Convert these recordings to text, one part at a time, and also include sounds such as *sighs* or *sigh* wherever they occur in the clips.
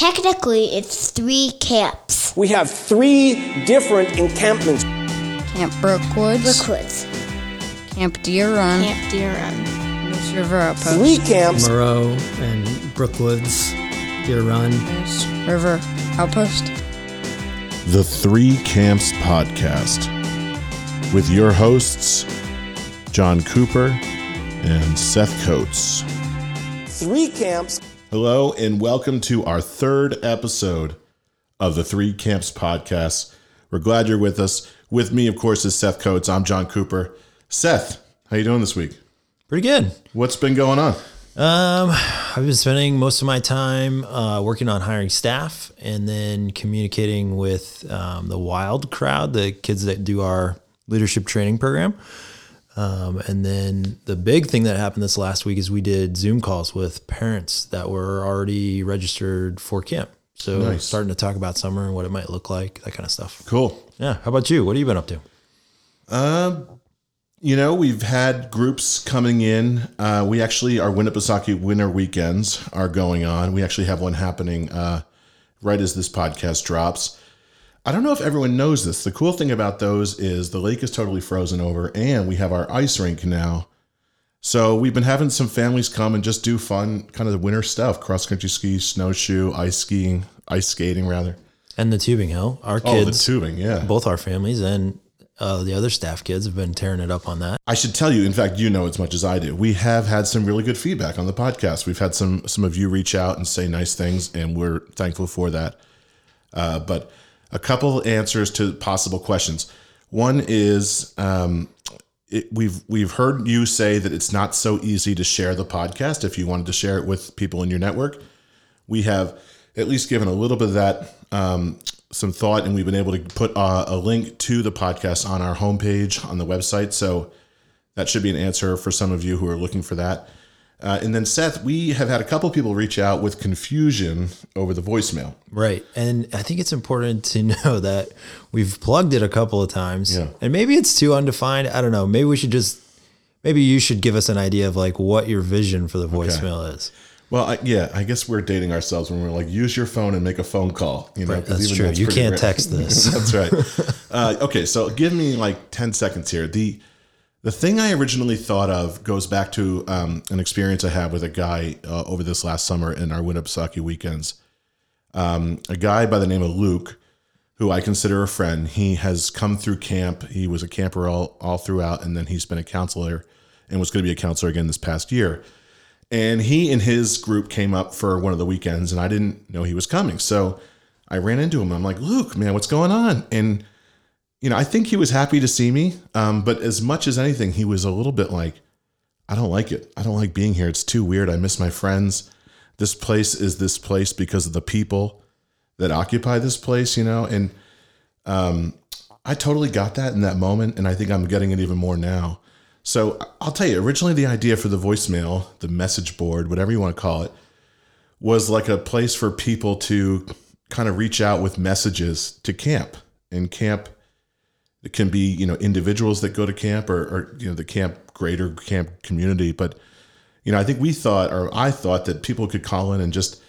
Technically, it's three camps. We have three different encampments. Camp Brookwoods, Brookwoods, Camp Deer Run, Camp Deer Run, Moose River Outpost, Three camps. Moreau and Brookwoods, Deer Run. Moose River Outpost. The Three Camps Podcast with your hosts, John Cooper and Seth Coates. Three camps. Hello, and welcome to our third episode of the Three Camps Podcast. We're glad you're with us. With me, of course, is Seth Coates. I'm John Cooper. Seth, how you doing this week? Pretty good. What's been going on? Um, I've been spending most of my time uh, working on hiring staff and then communicating with um, the Wild crowd, the kids that do our leadership training program. Um, and then the big thing that happened this last week is we did Zoom calls with parents that were already registered for camp. So Nice. starting to talk about summer and what it might look like, that kind of stuff. Cool. Yeah. How about you? What have you been up to? Um, You know, we've had groups coming in. Uh, we actually, our Winnipesaukee Winter Weekends are going on. We actually have one happening uh, right as this podcast drops. I don't know if everyone knows this. The cool thing about those is the lake is totally frozen over and we have our ice rink now. So we've been having some families come and just do fun, kind of the winter stuff cross country ski, snowshoe, ice skiing, ice skating, rather. And the tubing hill. Our kids. Oh, the tubing, yeah. both our families and uh, the other staff kids have been tearing it up on that. I should tell you, in fact, you know as much as I do. We have had some really good feedback on the podcast. We've had some some of you reach out and say nice things, and we're thankful for that. Uh, but a couple answers to possible questions. One is um, it, we've we've heard you say that it's not so easy to share the podcast if you wanted to share it with people in your network. We have at least given a little bit of that um, some thought, and we've been able to put uh, a link to the podcast on our homepage on the website. So that should be an answer for some of you who are looking for that. Uh, and then Seth, we have had a couple people reach out with confusion over the voicemail. Right. And I think it's important to *laughs* know that we've plugged it a couple of times. Yeah. And maybe it's too undefined. I don't know. Maybe we should just, maybe you should give us an idea of like what your vision for the voicemail is. Well, I, yeah, I guess we're dating ourselves when we're like, use your phone and make a phone call. You know, Right, that's true. You can't rare. text this. *laughs* that's right. *laughs* Uh, okay, so give me like ten seconds here. The the thing I originally thought of goes back to um, an experience I had with a guy uh, over this last summer in our Winnipesaukee weekends. Um, a guy by the name of Luke, who I consider a friend. He has come through camp. He was a camper all all throughout, and then he's been a counselor and was going to be a counselor again this past year. And he and his group came up for one of the weekends, and I didn't know he was coming. So I ran into him. I'm like, Luke, man, what's going on? And you know, I think he was happy to see me. Um, but as much as anything, he was a little bit like, I don't like it. I don't like being here. It's too weird. I miss my friends. This place is this place because of the people that occupy this place, you know? And um, I totally got that in that moment. And I think I'm getting it even more now. So I'll tell you, originally the idea for the voicemail, the message board, whatever you want to call it, was like a place for people to kind of reach out with messages to camp. And camp, it can be, you know, individuals that go to camp or, or you know, the camp greater camp community. But, you know, I think we thought, or I thought that people could call in and just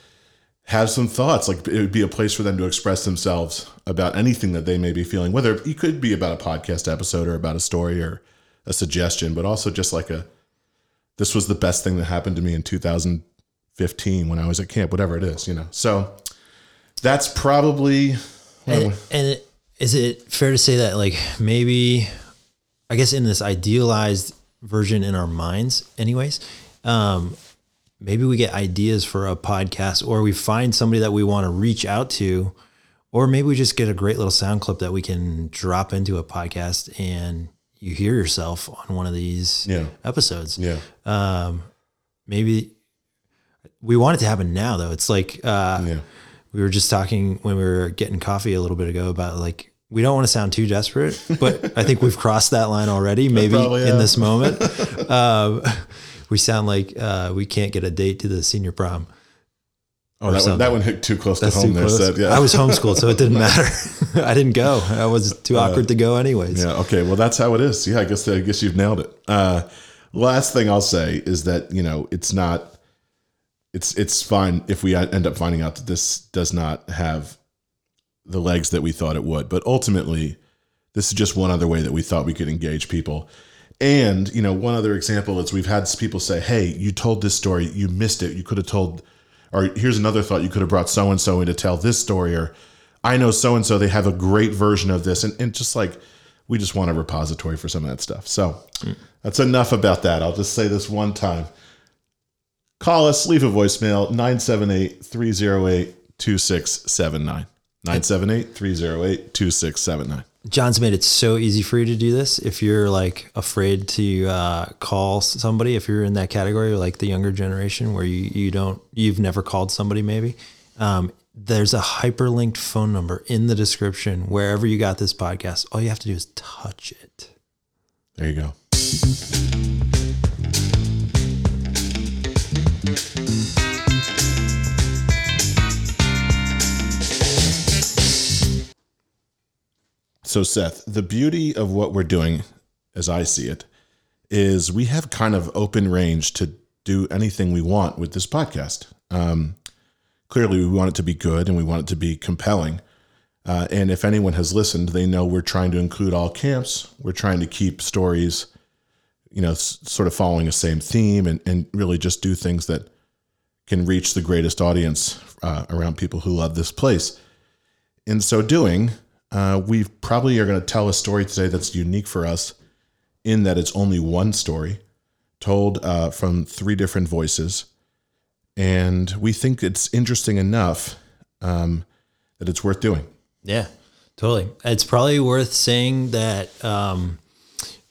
have some thoughts. Like it would be a place for them to express themselves about anything that they may be feeling, whether it could be about a podcast episode or about a story or a suggestion, but also just like a, this was the best thing that happened to me in 2015 when I was at camp, whatever it is, you know. So that's probably And, and is it fair to say that like maybe, I guess in this idealized version in our minds, anyways, um, maybe we get ideas for a podcast, or we find somebody that we want to reach out to, or maybe we just get a great little sound clip that we can drop into a podcast, and you hear yourself on one of these Yeah. episodes. yeah. Um, maybe we want it to happen now, though. It's like uh, Yeah. we were just talking when we were getting coffee a little bit ago about like we don't want to sound too desperate, but I think we've crossed that line already. Maybe in this moment, *laughs* um, we sound like uh, we can't get a date to the senior prom. Oh, that one, that one hit too close That's to home there. Yeah. I was homeschooled, so it didn't *laughs* matter. *laughs* I didn't go. I was too awkward to go, anyways. Yeah. Okay. Well, that's how it is. Yeah. I guess I guess you've nailed it. Uh, last thing I'll say is that you know it's not it's it's fine if we end up finding out that this does not have the legs that we thought it would. But ultimately, this is just one other way that we thought we could engage people. And you know, one other example is we've had people say, "Hey, you told this story, you missed it. You could have told." Or here's another thought: you could have brought so and so in to tell this story. Or I know so and so; they have a great version of this, and, and just like we just want a repository for some of that stuff. So that's enough about that. I'll just say this one time. Call us, leave a voicemail 978 308 2679. 978 308 2679. John's made it so easy for you to do this. If you're like afraid to uh, call somebody, if you're in that category, like the younger generation where you, you don't, you've never called somebody maybe, um, there's a hyperlinked phone number in the description wherever you got this podcast. All you have to do is touch it. There you go. So, Seth, the beauty of what we're doing, as I see it, is we have kind of open range to do anything we want with this podcast. Um, clearly, we want it to be good and we want it to be compelling. Uh, and if anyone has listened, they know we're trying to include all camps. We're trying to keep stories, you know, s- sort of following a same theme and, and really just do things that can reach the greatest audience uh, around people who love this place. In so doing, uh, we probably are going to tell a story today that's unique for us in that it's only one story told uh, from three different voices. And we think it's interesting enough um, that it's worth doing. Yeah, totally. It's probably worth saying that um,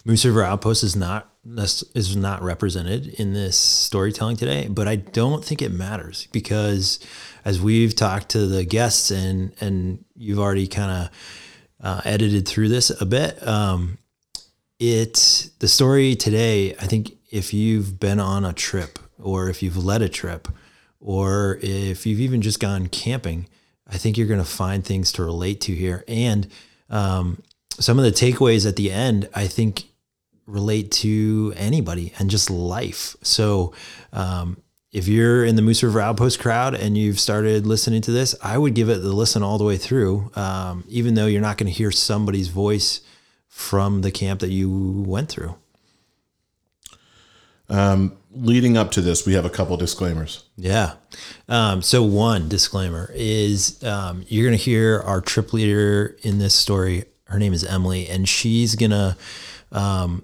Moose River Outpost is not is not represented in this storytelling today, but I don't think it matters because as we've talked to the guests and and you've already kind of uh, edited through this a bit, um, it the story today. I think if you've been on a trip or if you've led a trip or if you've even just gone camping, I think you're going to find things to relate to here. And um, some of the takeaways at the end, I think, relate to anybody and just life. So, um, if you're in the Moose River Outpost crowd and you've started listening to this, I would give it the listen all the way through, um, even though you're not going to hear somebody's voice from the camp that you went through. Leading up to this, we have a couple disclaimers. Yeah. Um, so one disclaimer is um, you're going to hear our trip leader in this story. Her name is Emily, and she's going to, um,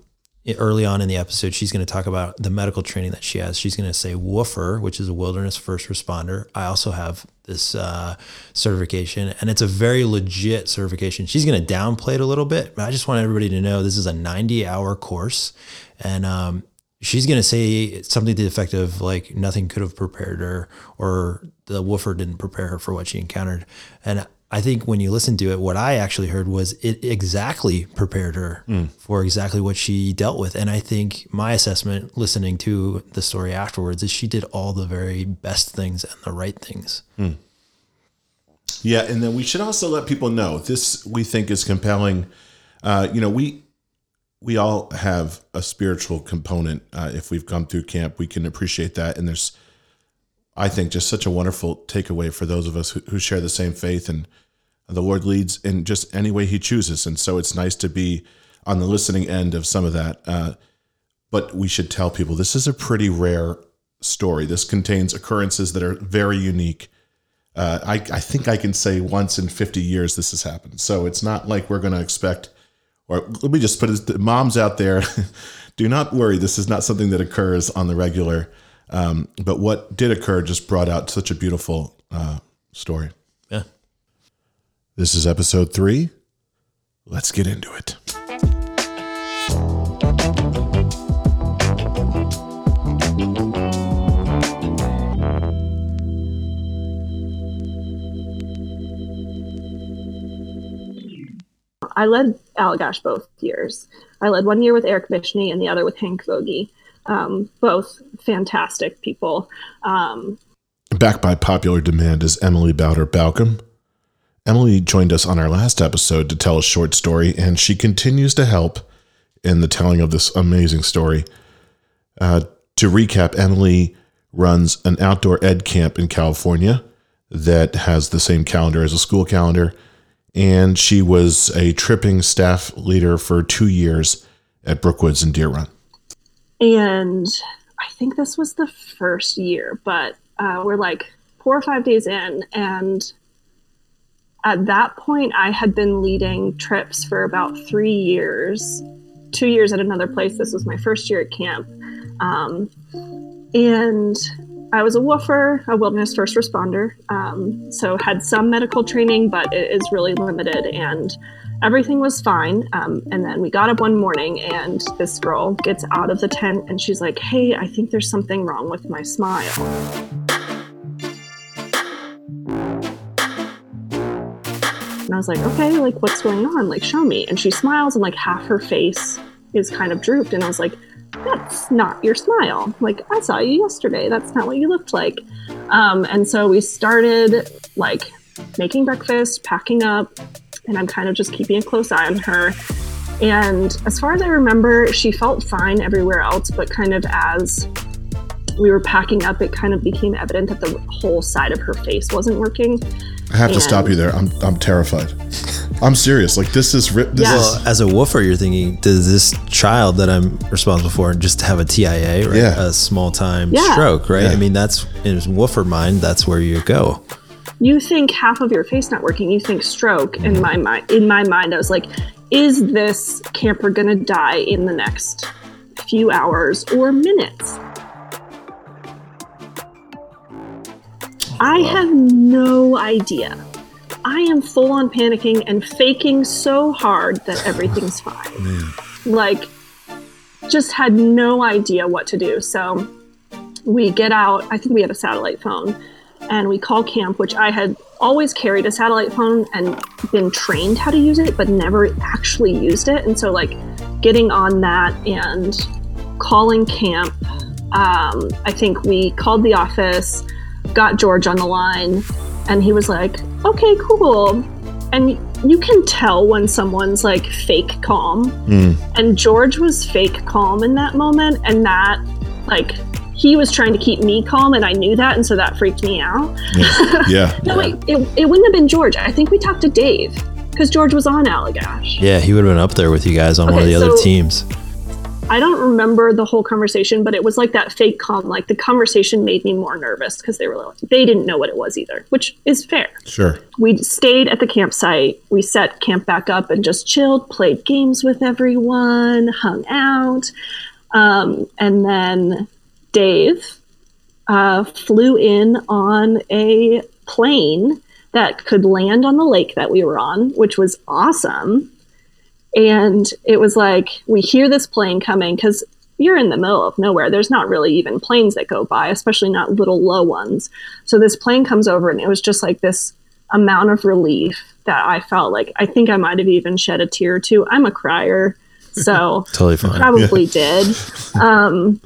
early on in the episode, she's going to talk about the medical training that she has. She's going to say woofer, which is a wilderness first responder. I also have this uh, certification, and it's a very legit certification. She's going to downplay it a little bit, but I just want everybody to know this is a 90 hour course. And um, she's going to say something to the effect of like nothing could have prepared her or the woofer didn't prepare her for what she encountered and i think when you listen to it what i actually heard was it exactly prepared her for exactly what she dealt with. And i think my assessment listening to the story afterwards is she did all the very best things and the right things. Yeah, and then we should also let people know this we think is compelling. Uh, you know, we we all have a spiritual component. Uh, if we've come through camp, we can appreciate that, and there's, I think, just such a wonderful takeaway for those of us who, who share the same faith, and the Lord leads in just any way He chooses, and so it's nice to be on the listening end of some of that. Uh, but we should tell people this is a pretty rare story. This contains occurrences that are very unique. Uh, I, I think I can say once in 50 years this has happened. So it's not like we're going to expect, or let me just put it, moms out there, *laughs* do not worry. This is not something that occurs on the regular. Um, but what did occur just brought out such a beautiful uh, story. yeah This is episode three. Let's get into it. I led Allagash both years. I led one year with Eric Vishney and the other with Hank Vogie. Um, both fantastic people. Um, Back by popular demand is Emily Bowder Balcom. Emily joined us on our last episode to tell a short story, and she continues to help in the telling of this amazing story. Uh, to recap, Emily runs an outdoor ed camp in California that has the same calendar as a school calendar. And she was a tripping staff leader for two years at Brookwoods and Deer Run. And I think this was the first year, but uh, we're like four or five days in. And at that point, I had been leading trips for about three years, two years at another place. This was my first year at camp. Um, and I was a woofer, a wilderness first responder, um, so had some medical training, but it is really limited. And everything was fine. Um, and then we got up one morning, and this girl gets out of the tent, and she's like, "Hey, I think there's something wrong with my smile." And I was like, "Okay, like what's going on? Like, show me." And she smiles, and like half her face is kind of drooped, and I was like that's not your smile. Like, I saw you yesterday. That's not what you looked like. Um, and so we started like making breakfast, packing up, and I'm kind of just keeping a close eye on her. And as far as I remember, she felt fine everywhere else, but kind of as we were packing up, it kind of became evident that the whole side of her face wasn't working. I have to stop you there. I'm, I'm terrified. I'm serious. Like this is ri- this Yeah. is Well, as a woofer, you're thinking, does this child that I'm responsible for just have a TIA, right? Yeah. A small time Yeah. stroke, right? Yeah. I mean, that's in woofer mind, that's where you go. You think half of your face not working. You think stroke. In mm-hmm. my mind in my mind i was like is this camper gonna die in the next few hours or minutes? I have no idea. I am full on panicking and faking so hard that *sighs* everything's fine. Like just had no idea what to do. So we get out. I think we had a satellite phone and we call camp, which I had always carried a satellite phone and been trained how to use it, but never actually used it. And so, like, getting on that and calling camp, um, I think we called the office, got George on the line, and he was like, okay, cool. And you can tell when someone's like fake calm. And George was fake calm in that moment. And that, like, he was trying to keep me calm, and I knew that, and so that freaked me out. yeah. *laughs* yeah No, wait, it, it wouldn't have been George. I think we talked to Dave because George was on Allagash. Yeah, he would have been up there with you guys on one of Okay, the other teams. I don't remember the whole conversation, but it was like that fake calm. Like the conversation made me more nervous because they were like, they didn't know what it was either, which is fair. Sure. We stayed at the campsite. We set camp back up and just chilled, played games with everyone, hung out. Um, and then Dave uh, flew in on a plane that could land on the lake that we were on, which was awesome. And it was like, we hear this plane coming because you're in the middle of nowhere. There's not really even planes that go by, especially not little low ones. So this plane comes over, and it was just like this amount of relief that I felt like I think I might have even shed a tear or two. I'm a crier, so *laughs* Totally fine. probably did. *laughs* Um,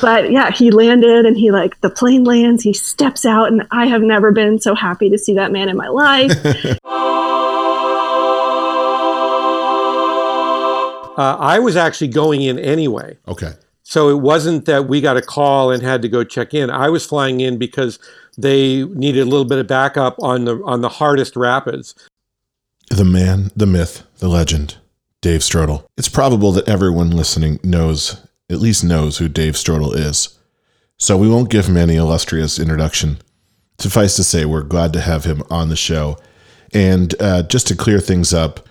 but yeah, he landed and he like the plane lands, he steps out, and I have never been so happy to see that man in my life. *laughs* Uh, I was actually going in anyway. Okay. So it wasn't that we got a call and had to go check in. I was flying in because they needed a little bit of backup on the on the hardest rapids. The man, the myth, the legend, Dave Strodel. It's probable that everyone listening knows, at least knows who Dave Strodel is. So we won't give him any illustrious introduction. Suffice to say, we're glad to have him on the show. And uh, just to clear things up,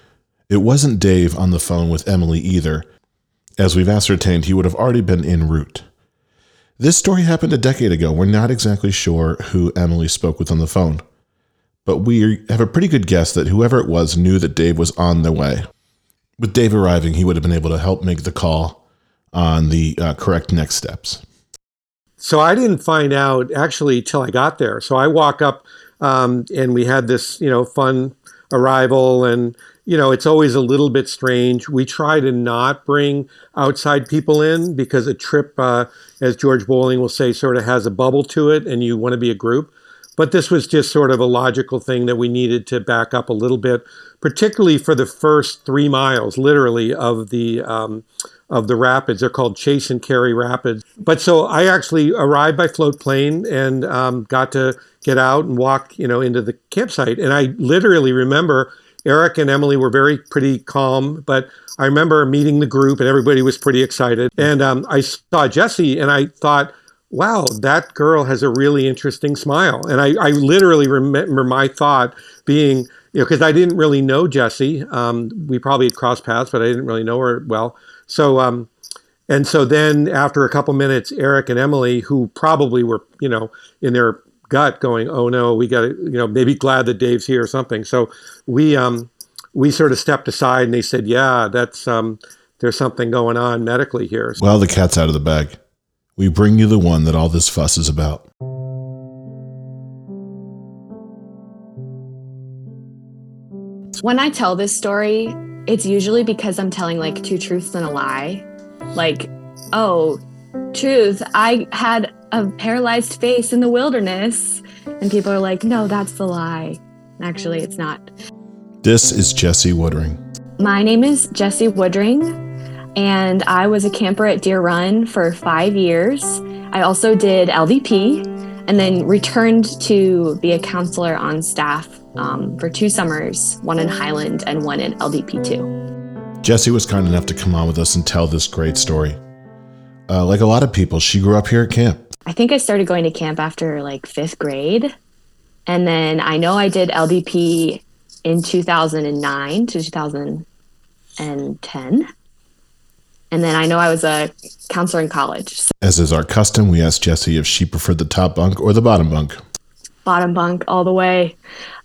it wasn't Dave on the phone with Emily either. As we've ascertained, he would have already been en route. This story happened a decade ago. We're not exactly sure who Emily spoke with on the phone but we have a pretty good guess that whoever it was knew that Dave was on the way. With Dave arriving, he would have been able to help make the call on the uh, correct next steps. So I didn't find out actually till I got there. So I walk up um, and we had this, you know, fun arrival and you know, it's always a little bit strange. We try to not bring outside people in because a trip, uh, as George Bowling will say, sort of has a bubble to it and you want to be a group. But this was just sort of a logical thing that we needed to back up a little bit, particularly for the first three miles, literally, of the um, of the rapids. They're called Chase and Carry Rapids. But so I actually arrived by float plane and um, got to get out and walk, you know, into the campsite. And I literally remember Eric and Emily were very pretty calm, but I remember meeting the group and everybody was pretty excited. And um, I saw Jesse and I thought, wow, that girl has a really interesting smile. And I, I literally remember my thought being, you know, because I didn't really know Jesse. Um, we probably had crossed paths, but I didn't really know her well. So, um, and so then after a couple minutes, Eric and Emily, who probably were, you know, in their gut going, oh no, we got to, you know, maybe glad that Dave's here or something. So we, um, we sort of stepped aside and they said, yeah, that's, um, there's something going on medically here. Well, the cat's out of the bag. We bring you the one that all this fuss is about. When I tell this story, it's usually because I'm telling like two truths and a lie. Like, oh, truth, I had a paralyzed face in the wilderness. And people are like, no, that's the lie. Actually, it's not. This is Jesse Woodring. My name is Jesse Woodring, and I was a camper at Deer Run for five years. I also did LDP and then returned to be a counselor on staff um, for two summers, one in Highland and one in LDP2. Jesse was kind enough to come on with us and tell this great story. Uh, like a lot of people, she grew up here at camp. I think I started going to camp after like fifth grade. And then I know I did LDP in 2009 to 2010. And then I know I was a counselor in college. So As is our custom, we asked Jesse if she preferred the top bunk or the bottom bunk. Bottom bunk all the way.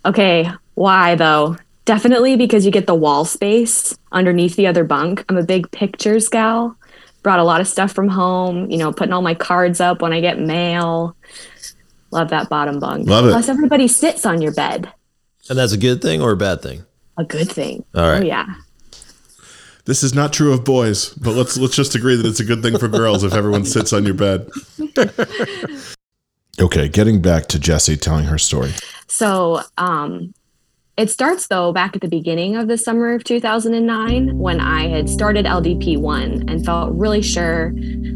Okay, why though? Definitely because you get the wall space underneath the other bunk. I'm a big pictures gal. Brought a lot of stuff from home, you know, putting all my cards up when I get mail. Love that bottom bunk. Love it. Plus, everybody sits on your bed. And that's a good thing or a bad thing? A good thing. All right. Oh, yeah. This is not true of boys, but let's let's just agree that it's a good thing for girls if everyone sits on your bed. *laughs* Okay, getting back to Jesse telling her story. So um, it starts though back at the beginning of the summer of 2009 when I had started LDP one and felt really sure,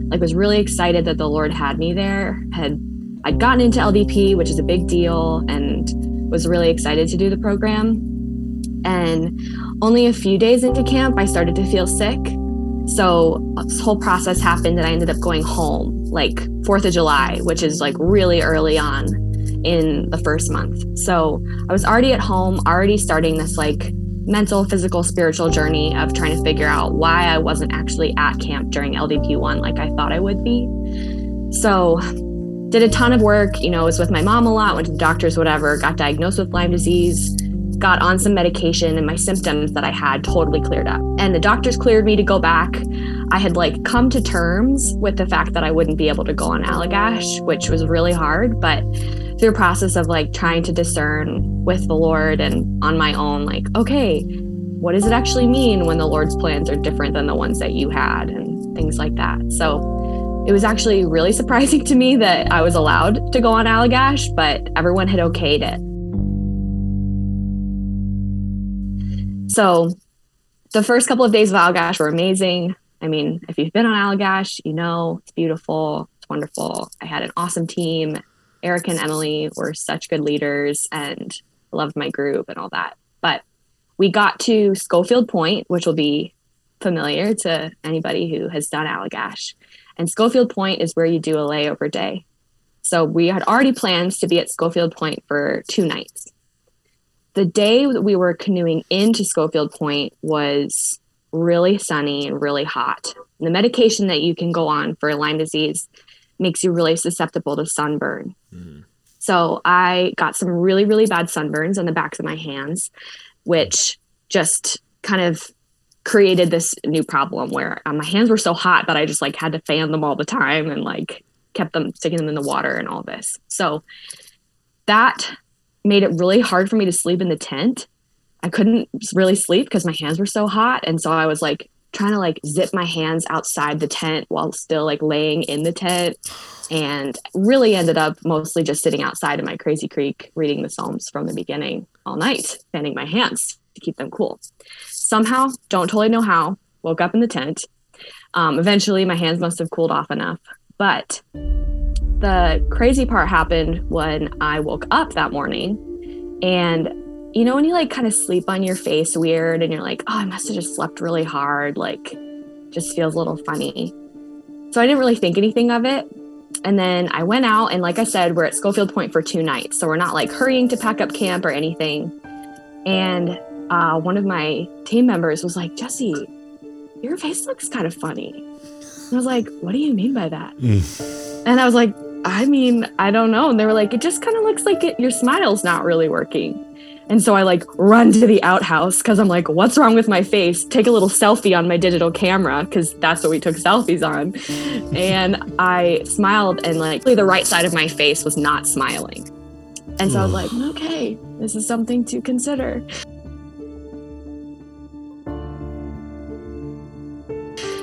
like was really excited that the Lord had me there. Had I'd gotten into LDP, which is a big deal, and was really excited to do the program. And only a few days into camp, I started to feel sick. So this whole process happened, and I ended up going home like Fourth of July, which is like really early on in the first month. So I was already at home, already starting this like mental, physical, spiritual journey of trying to figure out why I wasn't actually at camp during LDP one like I thought I would be. So did a ton of work, you know, was with my mom a lot, went to the doctors, whatever, got diagnosed with Lyme disease, got on some medication, and my symptoms that I had totally cleared up. And the doctors cleared me to go back. I had like come to terms with the fact that I wouldn't be able to go on Allagash, which was really hard, but through a process of like trying to discern with the Lord and on my own, like, okay, what does it actually mean when the Lord's plans are different than the ones that you had and things like that. So it was actually really *laughs* surprising to me that I was allowed to go on Allagash, but everyone had okayed it. So the first couple of days of Allagash were amazing. I mean, if you've been on Allagash, you know it's beautiful, it's wonderful. I had an awesome team. Eric and Emily were such good leaders and loved my group and all that. But we got to Schofield Point, which will be familiar to anybody who has done Allagash. And Schofield Point is where you do a layover day. So we had already plans to be at Schofield Point for two nights. The day that we were canoeing into Schofield Point was really sunny and really hot. The medication that you can go on for Lyme disease makes you really susceptible to sunburn. So I got some really, really bad sunburns on the backs of my hands, which just kind of created this new problem where uh, my hands were so hot that I just like had to fan them all the time and like kept them sticking them in the water and all this. So that made it really hard for me to sleep in the tent. I couldn't really sleep because my hands were so hot. And so I was like trying to like zip my hands outside the tent while still like laying in the tent and really ended up mostly just sitting outside in my crazy creek reading the psalms from the beginning all night fanning my hands to keep them cool somehow don't totally know how woke up in the tent Um, eventually, my hands must have cooled off enough. But the crazy part happened when I woke up that morning. And you know, when you like kind of sleep on your face weird and you're like, oh, I must have just slept really hard, like, just feels a little funny. So I didn't really think anything of it. And then I went out, and like I said, we're at Schofield Point for two nights. So we're not like hurrying to pack up camp or anything. And uh, one of my team members was like, Jesse, your face looks kind of funny. And I was like, what do you mean by that? And I was like, I mean, I don't know. And they were like, it just kind of looks like it, your smile's not really working. And so I like run to the outhouse because I'm like, what's wrong with my face? Take a little selfie on my digital camera because that's what we took selfies on. And I smiled, and like the right side of my face was not smiling. And so I was like, okay, this is something to consider.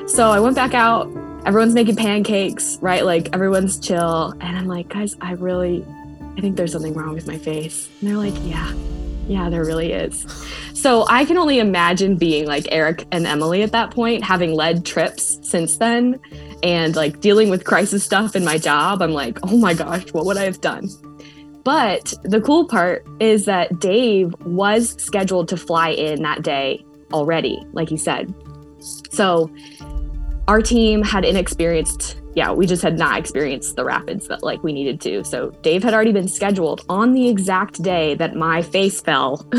So I went back out. Everyone's making pancakes, right? Like everyone's chill. And I'm like, guys, I really, I think there's something wrong with my face. And they're like, yeah, yeah, there really is. So I can only imagine being like Eric and Emily at that point, having led trips since then and like dealing with crisis stuff in my job. I'm like, oh my gosh, what would I have done? But the cool part is that Dave was scheduled to fly in that day already, like he said. So our team had inexperienced yeah we just had not experienced the rapids that like we needed to. So dave had already been scheduled on the exact day that my face fell *laughs*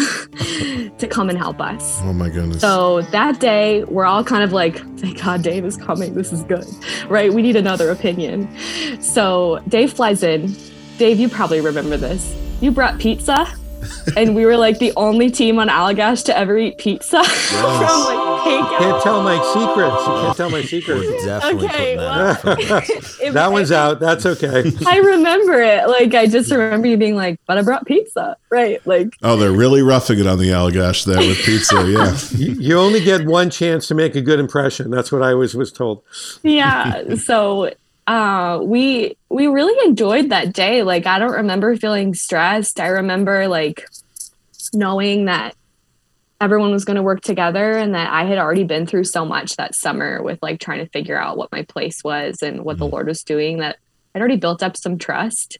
to come and help us. Oh my goodness. so that day we're all kind of like thank god dave is coming. This is good. Right? We need another opinion. So dave flies in. Dave you probably remember this. You brought pizza and we were like the only team on Allagash to ever eat pizza *laughs* from like takeout. Can't tell my secrets. You can't tell my secrets. We're definitely Okay, putting that well- out. *laughs* It- That one's out. That's okay. *laughs* I remember it. Like I just remember you being like, "But I brought pizza," right? Like, oh, they're really roughing it on the Allagash there with pizza. Yeah. You, you only get one chance to make a good impression. That's what I was was told. yeah. So uh, we we really enjoyed that day. Like I don't remember feeling stressed. I remember like knowing that everyone was going to work together and that I had already been through so much that summer with like trying to figure out what my place was and what the Lord was doing that I'd already built up some trust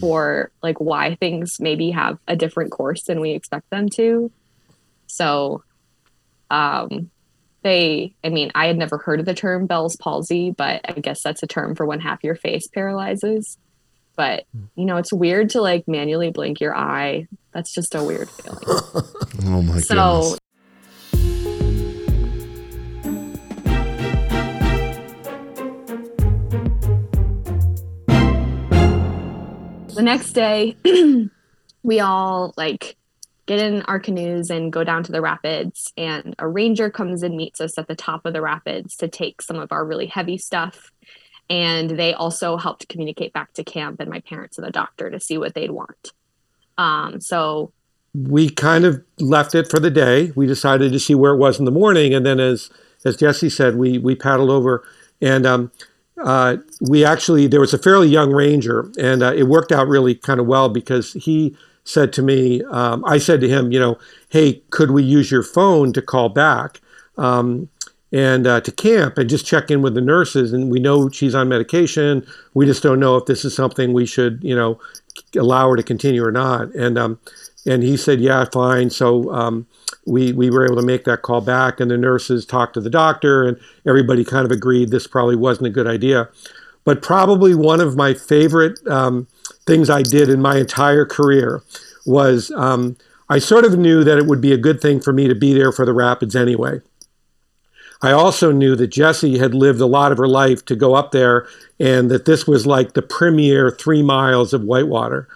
for like why things maybe have a different course than we expect them to. So um they I mean I had never heard of the term Bell's palsy, but I guess that's a term for when half your face paralyzes. But hmm. you know, it's weird to like manually blink your eye. That's just a weird feeling. *laughs* Oh my So goodness. the next day *clears throat* we all like get in our canoes and go down to the rapids and a ranger comes and meets us at the top of the rapids to take some of our really heavy stuff. And they also helped communicate back to camp and my parents and the doctor to see what they'd want. Um, so we kind of left it for the day. We decided to see where it was in the morning, and then as as Jesse said, we we paddled over, and um, uh, we actually there was a fairly young ranger, and uh, it worked out really kind of well because he said to me, um, I said to him, you know, hey, could we use your phone to call back? Um, and uh, to camp and just check in with the nurses. And we know she's on medication. We just don't know if this is something we should, you know, allow her to continue or not. And um, and he said, yeah, fine. So um, we we were able to make that call back, and the nurses talked to the doctor, and everybody kind of agreed this probably wasn't a good idea. But probably one of my favorite um, things I did in my entire career was um, I sort of knew that it would be a good thing for me to be there for the Rapids anyway. I also knew that Jesse had lived a lot of her life to go up there and that this was like the premier three miles of whitewater.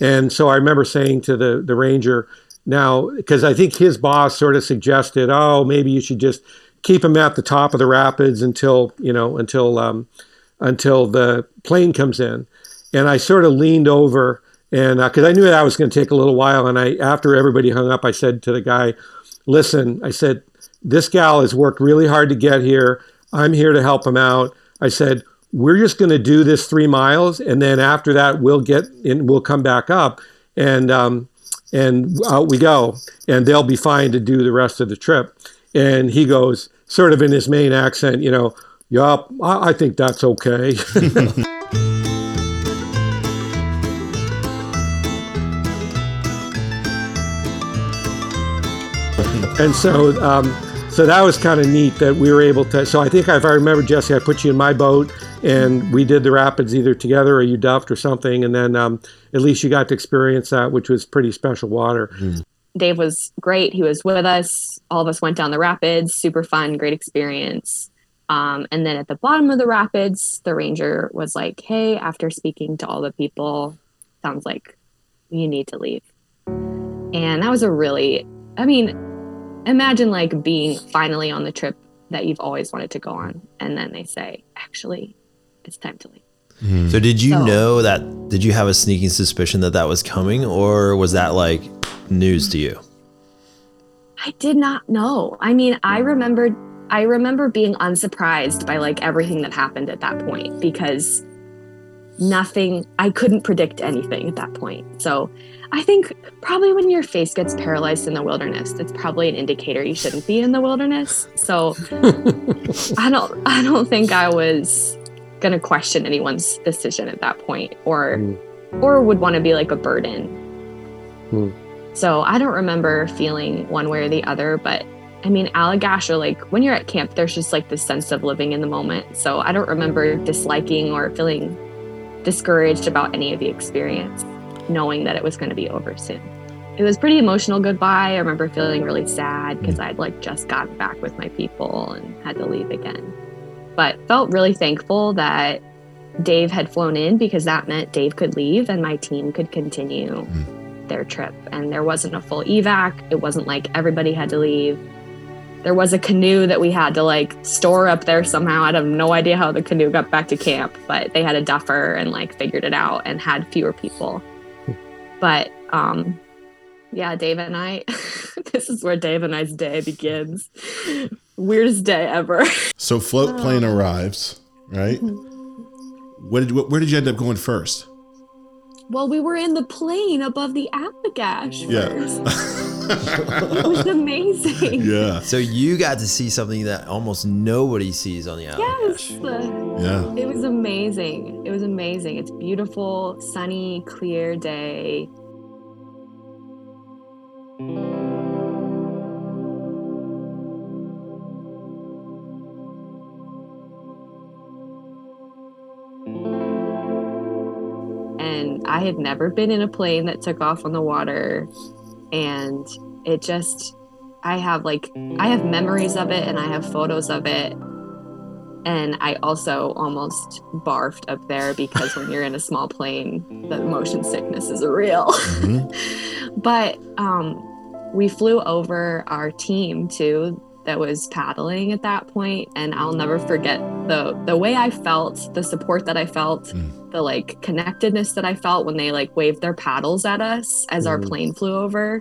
And so I remember saying to the, the ranger, now, because I think his boss sort of suggested, oh, maybe you should just keep him at the top of the rapids until, you know, until, um, until the plane comes in. And I sort of leaned over and because I knew that I was going to take a little while. And I, after everybody hung up, I said to the guy, listen, I said, this gal has worked really hard to get here. I'm here to help him out. I said, we're just going to do this three miles, and then after that, we'll get in, we'll come back up, and um, and out we go, and they'll be fine to do the rest of the trip. And he goes, sort of in his Maine accent, you know, yup, I, I think that's okay. *laughs* and so, um, so that was kind of neat that we were able to. So I think if I remember, Jesse, I put you in my boat and we did the rapids either together or you duffed or something, and then um, at least you got to experience that, which was pretty special water. Dave was great. He was with us. All of us went down the rapids. Super fun, great experience. Um, and then at the bottom of the rapids, the ranger was like, "Hey, after speaking to all the people, sounds like you need to leave." And that was a really, I mean, imagine like being finally on the trip that you've always wanted to go on, and then they say, "Actually, it's time to leave." Hmm. So did you So- know that? Did you have a sneaking suspicion that that was coming, or was that like news to you? I did not know. I mean, I hmm. remembered I remember being unsurprised by like everything that happened at that point because nothing I couldn't predict anything at that point. So, I think probably when your face gets paralyzed in the wilderness, it's probably an indicator you shouldn't be in the wilderness. So, *laughs* I don't I don't think I was going to question anyone's decision at that point or hmm. or would want to be like a burden. Hmm. So I don't remember feeling one way or the other, but I mean, Allagash or like when you're at camp, there's just like this sense of living in the moment. So I don't remember disliking or feeling discouraged about any of the experience, knowing that it was going to be over soon. It was pretty emotional goodbye. I remember feeling really sad because mm. I'd like just gotten back with my people and had to leave again. But felt really thankful that Dave had flown in because that meant Dave could leave and my team could continue mm. their trip. And there wasn't a full evac. It wasn't like everybody had to leave. There was a canoe that we had to like store up there somehow. I have no idea how the canoe got back to camp, but they had a duffer and like figured it out and had fewer people. But um yeah, Dave and I *laughs* this is where Dave and I's day begins. Weirdest day ever. So float plane arrives, right? What did, where did you end up going first? Well, we were in the plane above the Allagash Yeah. *laughs* it was amazing. *laughs* Yeah, So you got to see something that almost nobody sees on the Yes. Yeah. It was amazing. It was amazing. It's beautiful, sunny, clear day. I had never been in a plane that took off on the water. And it just, I have like, I have memories of it and I have photos of it and I also almost barfed up there because when you're in a small plane, the motion sickness is real. *laughs* but um, we flew over our team too that was paddling at that point, and I'll never forget the the way I felt, the support that I felt, hmm. the like connectedness that I felt when they like waved their paddles at us as our hmm. plane flew over.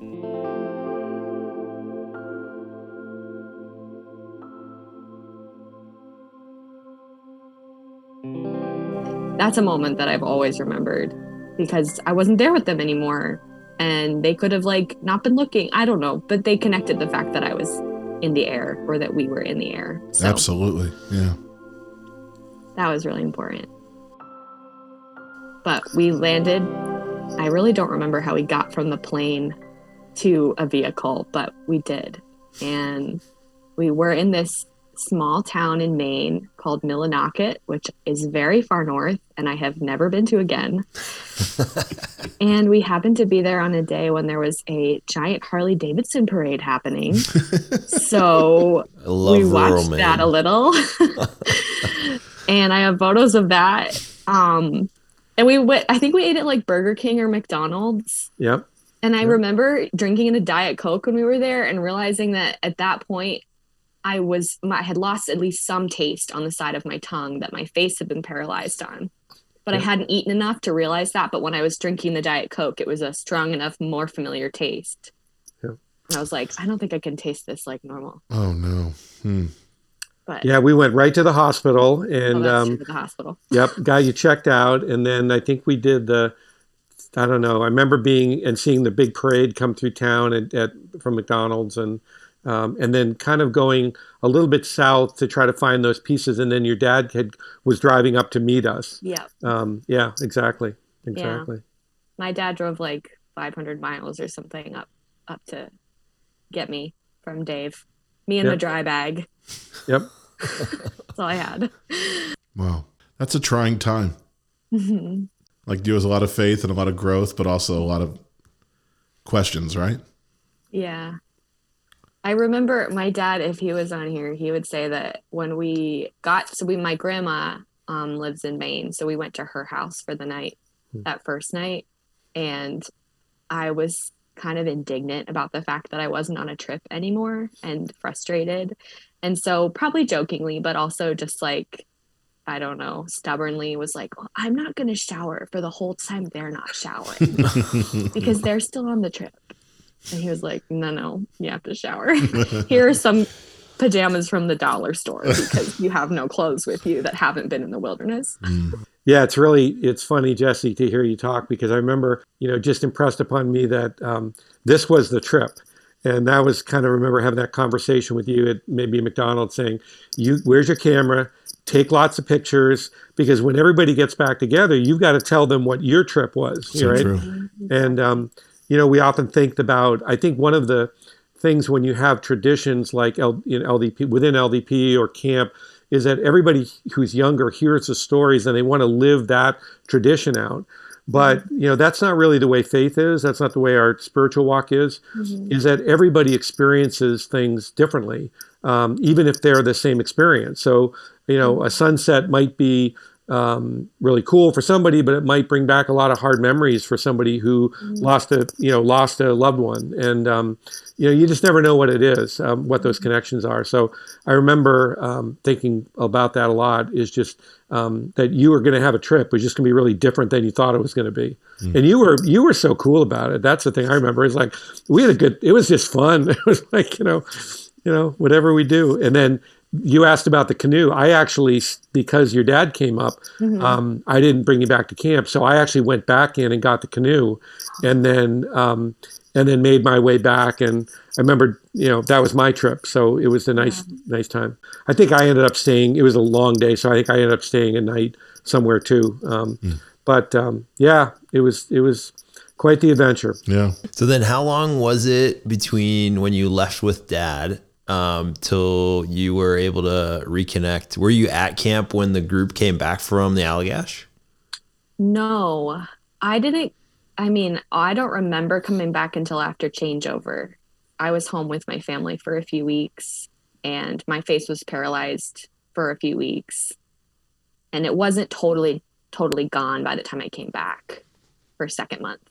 that's a moment that I've always remembered because I wasn't there with them anymore and they could have like not been looking. I don't know, but they connected the fact that I was in the air or that we were in the air. So Absolutely. Yeah. that was really important. But we landed. I really don't remember how we got from the plane to a vehicle, but we did. And we were in this small town in Maine called Millinocket, which is very far north and I have never been to again. *laughs* and we happened to be there on a day when there was a giant Harley Davidson parade happening. so *laughs* we watched Maine. that a little. *laughs* and I have photos of that. Um and we went I think we ate at like Burger King or McDonald's. Yep. And I remember drinking in a Diet Coke when we were there and realizing that at that point I was I had lost at least some taste on the side of my tongue that my face had been paralyzed on. But I hadn't eaten enough to realize that. But when I was drinking the Diet Coke, it was a strong enough, more familiar taste. Yeah. And I was like, I don't think I can taste this like normal. Oh no. Hmm. But Yeah, we went right to the hospital oh, and that's um, the hospital. *laughs* Yep, got you checked out, and then I think we did the. I don't know. I remember being and seeing the big parade come through town at, at from McDonald's, and um, and then kind of going a little bit south to try to find those pieces. And then your dad had was driving up to meet us. Yeah. Um, yeah, exactly, exactly. My dad drove like 500 miles or something up up to get me from Dave. Me and Yep. the dry bag. Yep. *laughs* That's all I had. Wow. That's a trying time. Like there was a lot of faith and a lot of growth, but also a lot of questions, right? Yeah. I remember my dad, if he was on here, he would say that when we got, so we, my grandma um, lives in Maine. So we went to her house for the night, that first night. And I was kind of indignant about the fact that I wasn't on a trip anymore and frustrated. And so, probably jokingly, but also just like, I don't know, stubbornly was like, well, I'm not going to shower for the whole time they're not showering *laughs* because they're still on the trip. And he was like, No, no, you have to shower. *laughs* Here are some pajamas from the dollar store because you have no clothes with you that haven't been in the wilderness. Yeah, it's really it's funny, Jesse, to hear you talk because I remember, you know, just impressed upon me that um, this was the trip, and that was kind of remember having that conversation with you at maybe McDonald's, saying, "You, where's your camera? Take lots of pictures because when everybody gets back together, you've got to tell them what your trip was, So right?" true. And um, you know, we often think about. I think one of the things when you have traditions like L, in LDP within LDP or camp is that everybody who's younger hears the stories and they want to live that tradition out. But mm-hmm. you know, that's not really the way faith is. That's not the way our spiritual walk is. Mm-hmm. Is that everybody experiences things differently, um, even if they're the same experience. So you know, mm-hmm. a sunset might be um, really cool for somebody, but it might bring back a lot of hard memories for somebody who lost a you know lost a loved one, and um, you know you just never know what it is, um, what those connections are. So I remember um, thinking about that a lot. Is just um, that you were going to have a trip it was just going to be really different than you thought it was going to be, and you were you were so cool about it. That's the thing I remember. It's like we had a good. It was just fun. *laughs* It was like you know, you know whatever we do, and then you asked about the canoe. I actually, because your dad came up, um, I didn't bring you back to camp, so I actually went back in and got the canoe, and then um, and then made my way back. And I remember, you know, that was my trip, so it was a nice, nice time. I think I ended up staying. It was a long day, so I think I ended up staying a night somewhere too. Um, But um, yeah, it was it was quite the adventure. Yeah. So then, how long was it between when you left with dad um, till you were able to reconnect? Were you at camp when the group came back from the Allagash? No, I didn't. I mean, I don't remember coming back until after changeover. I was home with my family for a few weeks and my face was paralyzed for a few weeks. And it wasn't totally, totally gone by the time I came back for second month.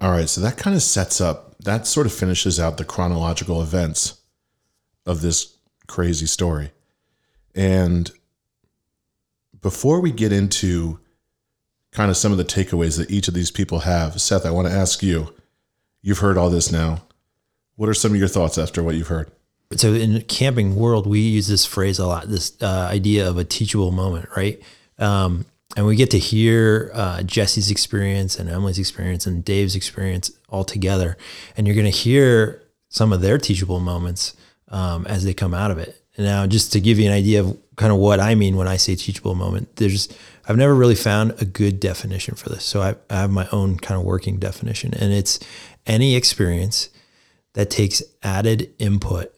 All right, so that kind of sets up, that sort of finishes out the chronological events of this crazy story. And before we get into kind of some of the takeaways that each of these people have, Seth, I want to ask you you've heard all this now. What are some of your thoughts after what you've heard? So in camping world, we use this phrase a lot. This uh, idea of a teachable moment, right? Um, and we get to hear uh, Jesse's experience and Emily's experience and Dave's experience all together, and you're going to hear some of their teachable moments um, as they come out of it. Now, just to give you an idea of kind of what I mean when I say teachable moment, there's I've never really found a good definition for this. So I, I have my own kind of working definition, and it's any experience that takes added input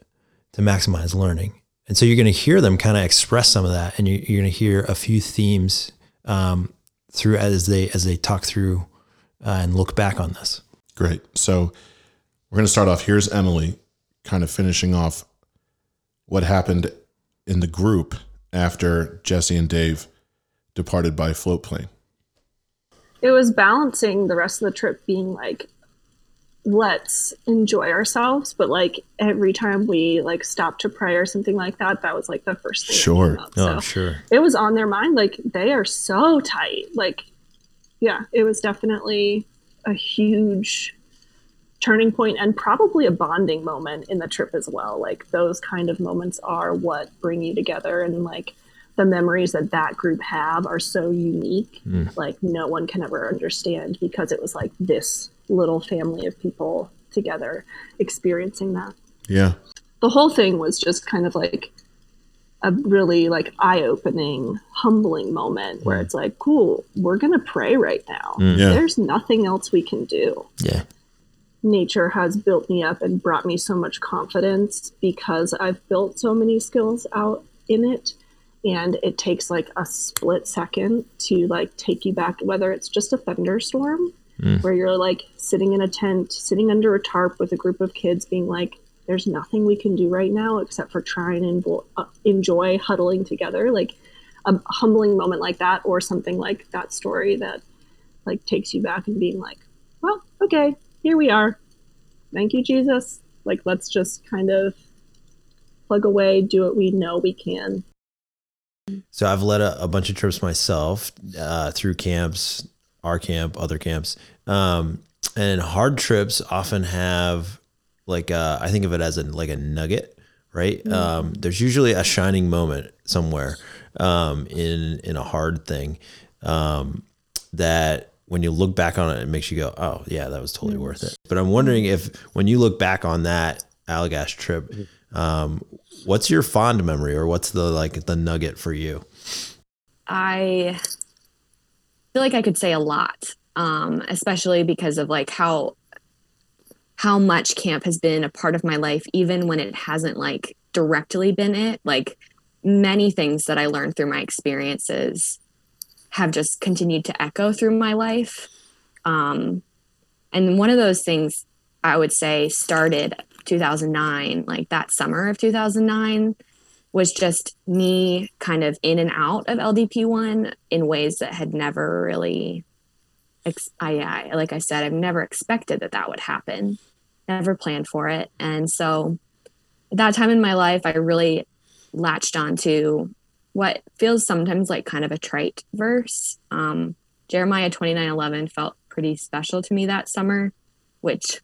to maximize learning. And so you're going to hear them kind of express some of that, and you're, you're going to hear a few themes um, through as they as they talk through uh, and look back on this. Great. So we're going to start off. Here's Emily kind of finishing off what happened in the group after Jesse and Dave departed by float plane. it was balancing the rest of the trip being like let's enjoy ourselves but like every time we like stopped to pray or something like that that was like the first thing Sure. up. Oh, So sure. it was on their mind like they are so tight like yeah it was definitely a huge turning point and probably a bonding moment in the trip as well. Like those kind of moments are what bring you together and like the memories that that group have are so unique. Hmm. Like no one can ever understand because it was like this little family of people together experiencing that. Yeah. The whole thing was just kind of like a really like eye-opening, humbling moment where mm. it's like, cool, we're going to pray right now. Mm. Yeah. There's nothing else we can do Yeah. nature has built me up and brought me so much confidence because I've built so many skills out in it. And it takes like a split second to like take you back, whether it's just a thunderstorm where you're like sitting in a tent, sitting under a tarp with a group of kids, being like, there's nothing we can do right now except for try and envo- uh, enjoy huddling together. Like a humbling moment like that, or something like that story that like takes you back and being like, well, okay, here we are. Thank you, Jesus. Like, let's just kind of plug away, do what we know we can. So I've led a, a bunch of trips myself uh, through camps, our camp, other camps, um, and hard trips often have like uh, I think of it as a like a nugget, right? Um, there's usually a shining moment somewhere um, in in a hard thing um, that when you look back on it, it makes you go, "Oh yeah, that was totally worth it." But I'm wondering if when you look back on that Allagash trip, um, what's your fond memory, or what's the like the nugget for you? I feel like I could say a lot, um, especially because of like how how much camp has been a part of my life, even when it hasn't like directly been it. Like many things that I learned through my experiences have just continued to echo through my life. Um, and one of those things I would say started 2009, like that summer of 2009 was just me kind of in and out of LDP1 in ways that had never really, I, I like I said, I've never expected that that would happen, never planned for it. And so at that time in my life, I really latched onto what feels sometimes like kind of a trite verse. Um, Jeremiah 29 11 felt pretty special to me that summer, which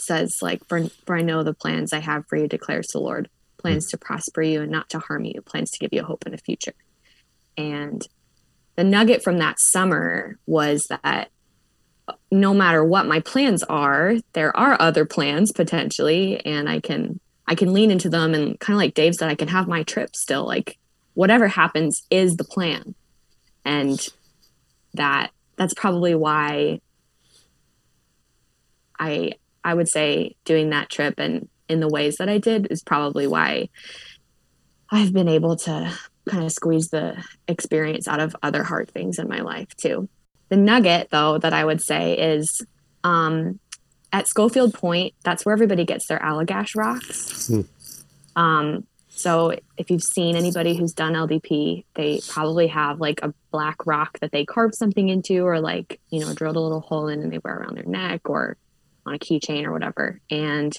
says, like, for, for I know the plans I have for you, declares the Lord plans to prosper you and not to harm you, plans to give you a hope in a future. And the nugget from that summer was that no matter what my plans are, there are other plans potentially, and I can I can lean into them and kind of like Dave said, I can have my trip still. Like whatever happens is the plan. And that that's probably why I I would say doing that trip and in the ways that I did is probably why I've been able to kind of squeeze the experience out of other hard things in my life too. The nugget though that I would say is um, at Schofield Point, that's where everybody gets their Allagash rocks. Um, so if you've seen anybody who's done LDP, they probably have like a black rock that they carved something into or like, you know, drilled a little hole in and they wear around their neck or on a keychain or whatever. And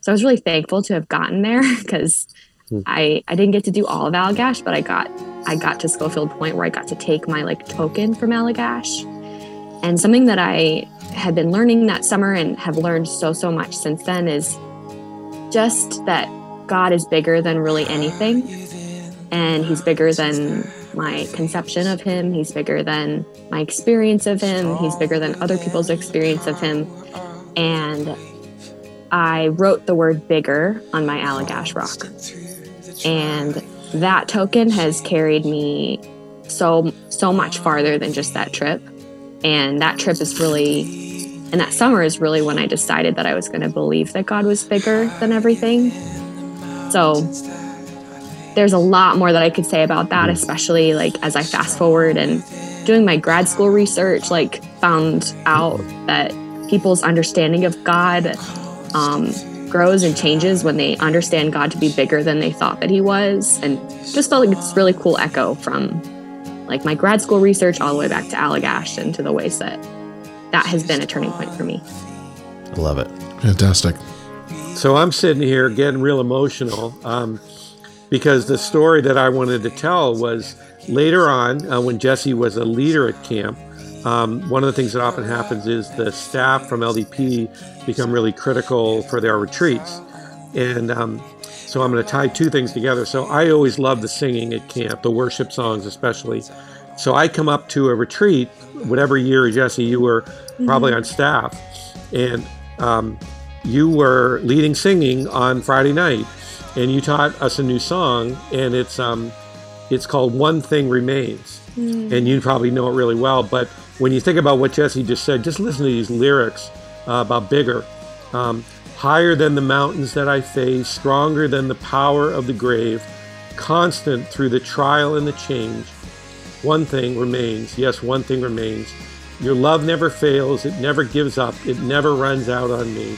so I was really thankful to have gotten there *laughs* because Mm. I I didn't get to do all of Allagash, but I got I got to Schofield Point where I got to take my like token from Allagash. And something that I had been learning that summer and have learned so so much since then is just that God is bigger than really anything. And he's bigger than my conception of him. He's bigger than my experience of him. He's bigger than other people's experience of him. And I wrote the word bigger on my Allagash rock. And that token has carried me so so much farther than just that trip. And that trip is really and that summer is really when I decided that I was going to believe that God was bigger than everything. So there's a lot more that I could say about that, especially like as I fast forward and doing my grad school research, like found out that people's understanding of God um, grows and changes when they understand God to be bigger than they thought that He was, and just felt like it's really cool echo from like my grad school research all the way back to Allagash and to the ways that that has been a turning point for me. I love it. Fantastic. So I'm sitting here getting real emotional um, because the story that I wanted to tell was later on uh, when Jesse was a leader at camp. Um, one of the things that often happens is the staff from LDP become really critical for their retreats. And um, so I'm going to tie two things together. So I always love the singing at camp, the worship songs especially. So I come up to a retreat, whatever year, Jesse, you were probably on staff, and um, you were leading singing on Friday night, and you taught us a new song, and it's um, it's called "One Thing Remains," and you probably know it really well. But when you think about what Jesse just said, just listen to these lyrics uh, about bigger. Um, higher than the mountains that I face, stronger than the power of the grave, constant through the trial and the change. One thing remains, yes, one thing remains. Your love never fails, it never gives up, it never runs out on me.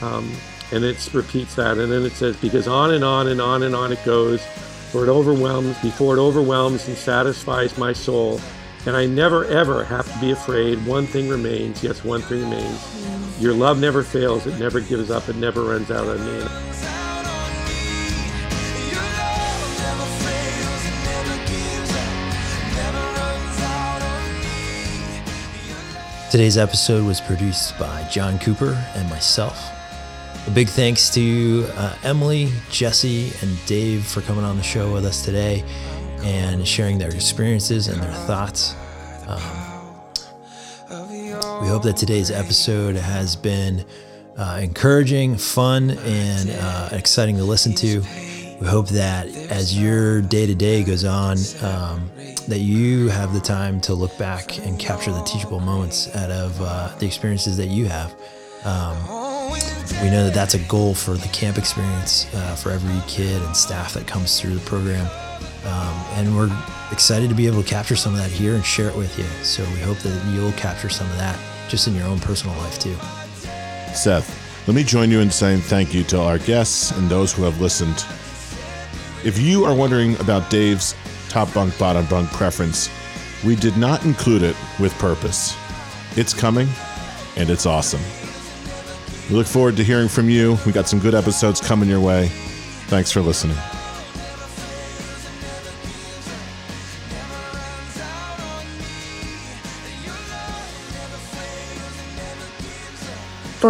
Um, and it repeats that, and then it says, because on and on and on and on it goes, for it overwhelms, before it overwhelms and satisfies my soul. And I never ever have to be afraid. One thing remains, yes, one thing remains. Your love never fails, it never gives up, it never runs out on me. Today's episode was produced by John Cooper and myself. A big thanks to uh, Emily, Jesse, and Dave for coming on the show with us today and sharing their experiences and their thoughts. Um, we hope that today's episode has been uh, encouraging, fun, and uh, exciting to listen to. We hope that as your day to day goes on, um, that you have the time to look back and capture the teachable moments out of uh, the experiences that you have. Um, we know that that's a goal for the camp experience uh, for every kid and staff that comes through the program. Um, and we're excited to be able to capture some of that here and share it with you. So we hope that you'll capture some of that just in your own personal life too. Seth, let me join you in saying thank you to our guests and those who have listened. If you are wondering about Dave's top bunk, bottom bunk preference, we did not include it with purpose. It's coming, and it's awesome. We look forward to hearing from you. We got some good episodes coming your way. Thanks for listening.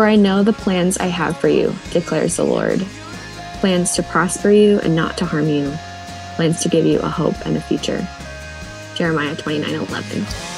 For I know the plans I have for you, declares the Lord plans to prosper you and not to harm you, plans to give you a hope and a future. Jeremiah 29 11.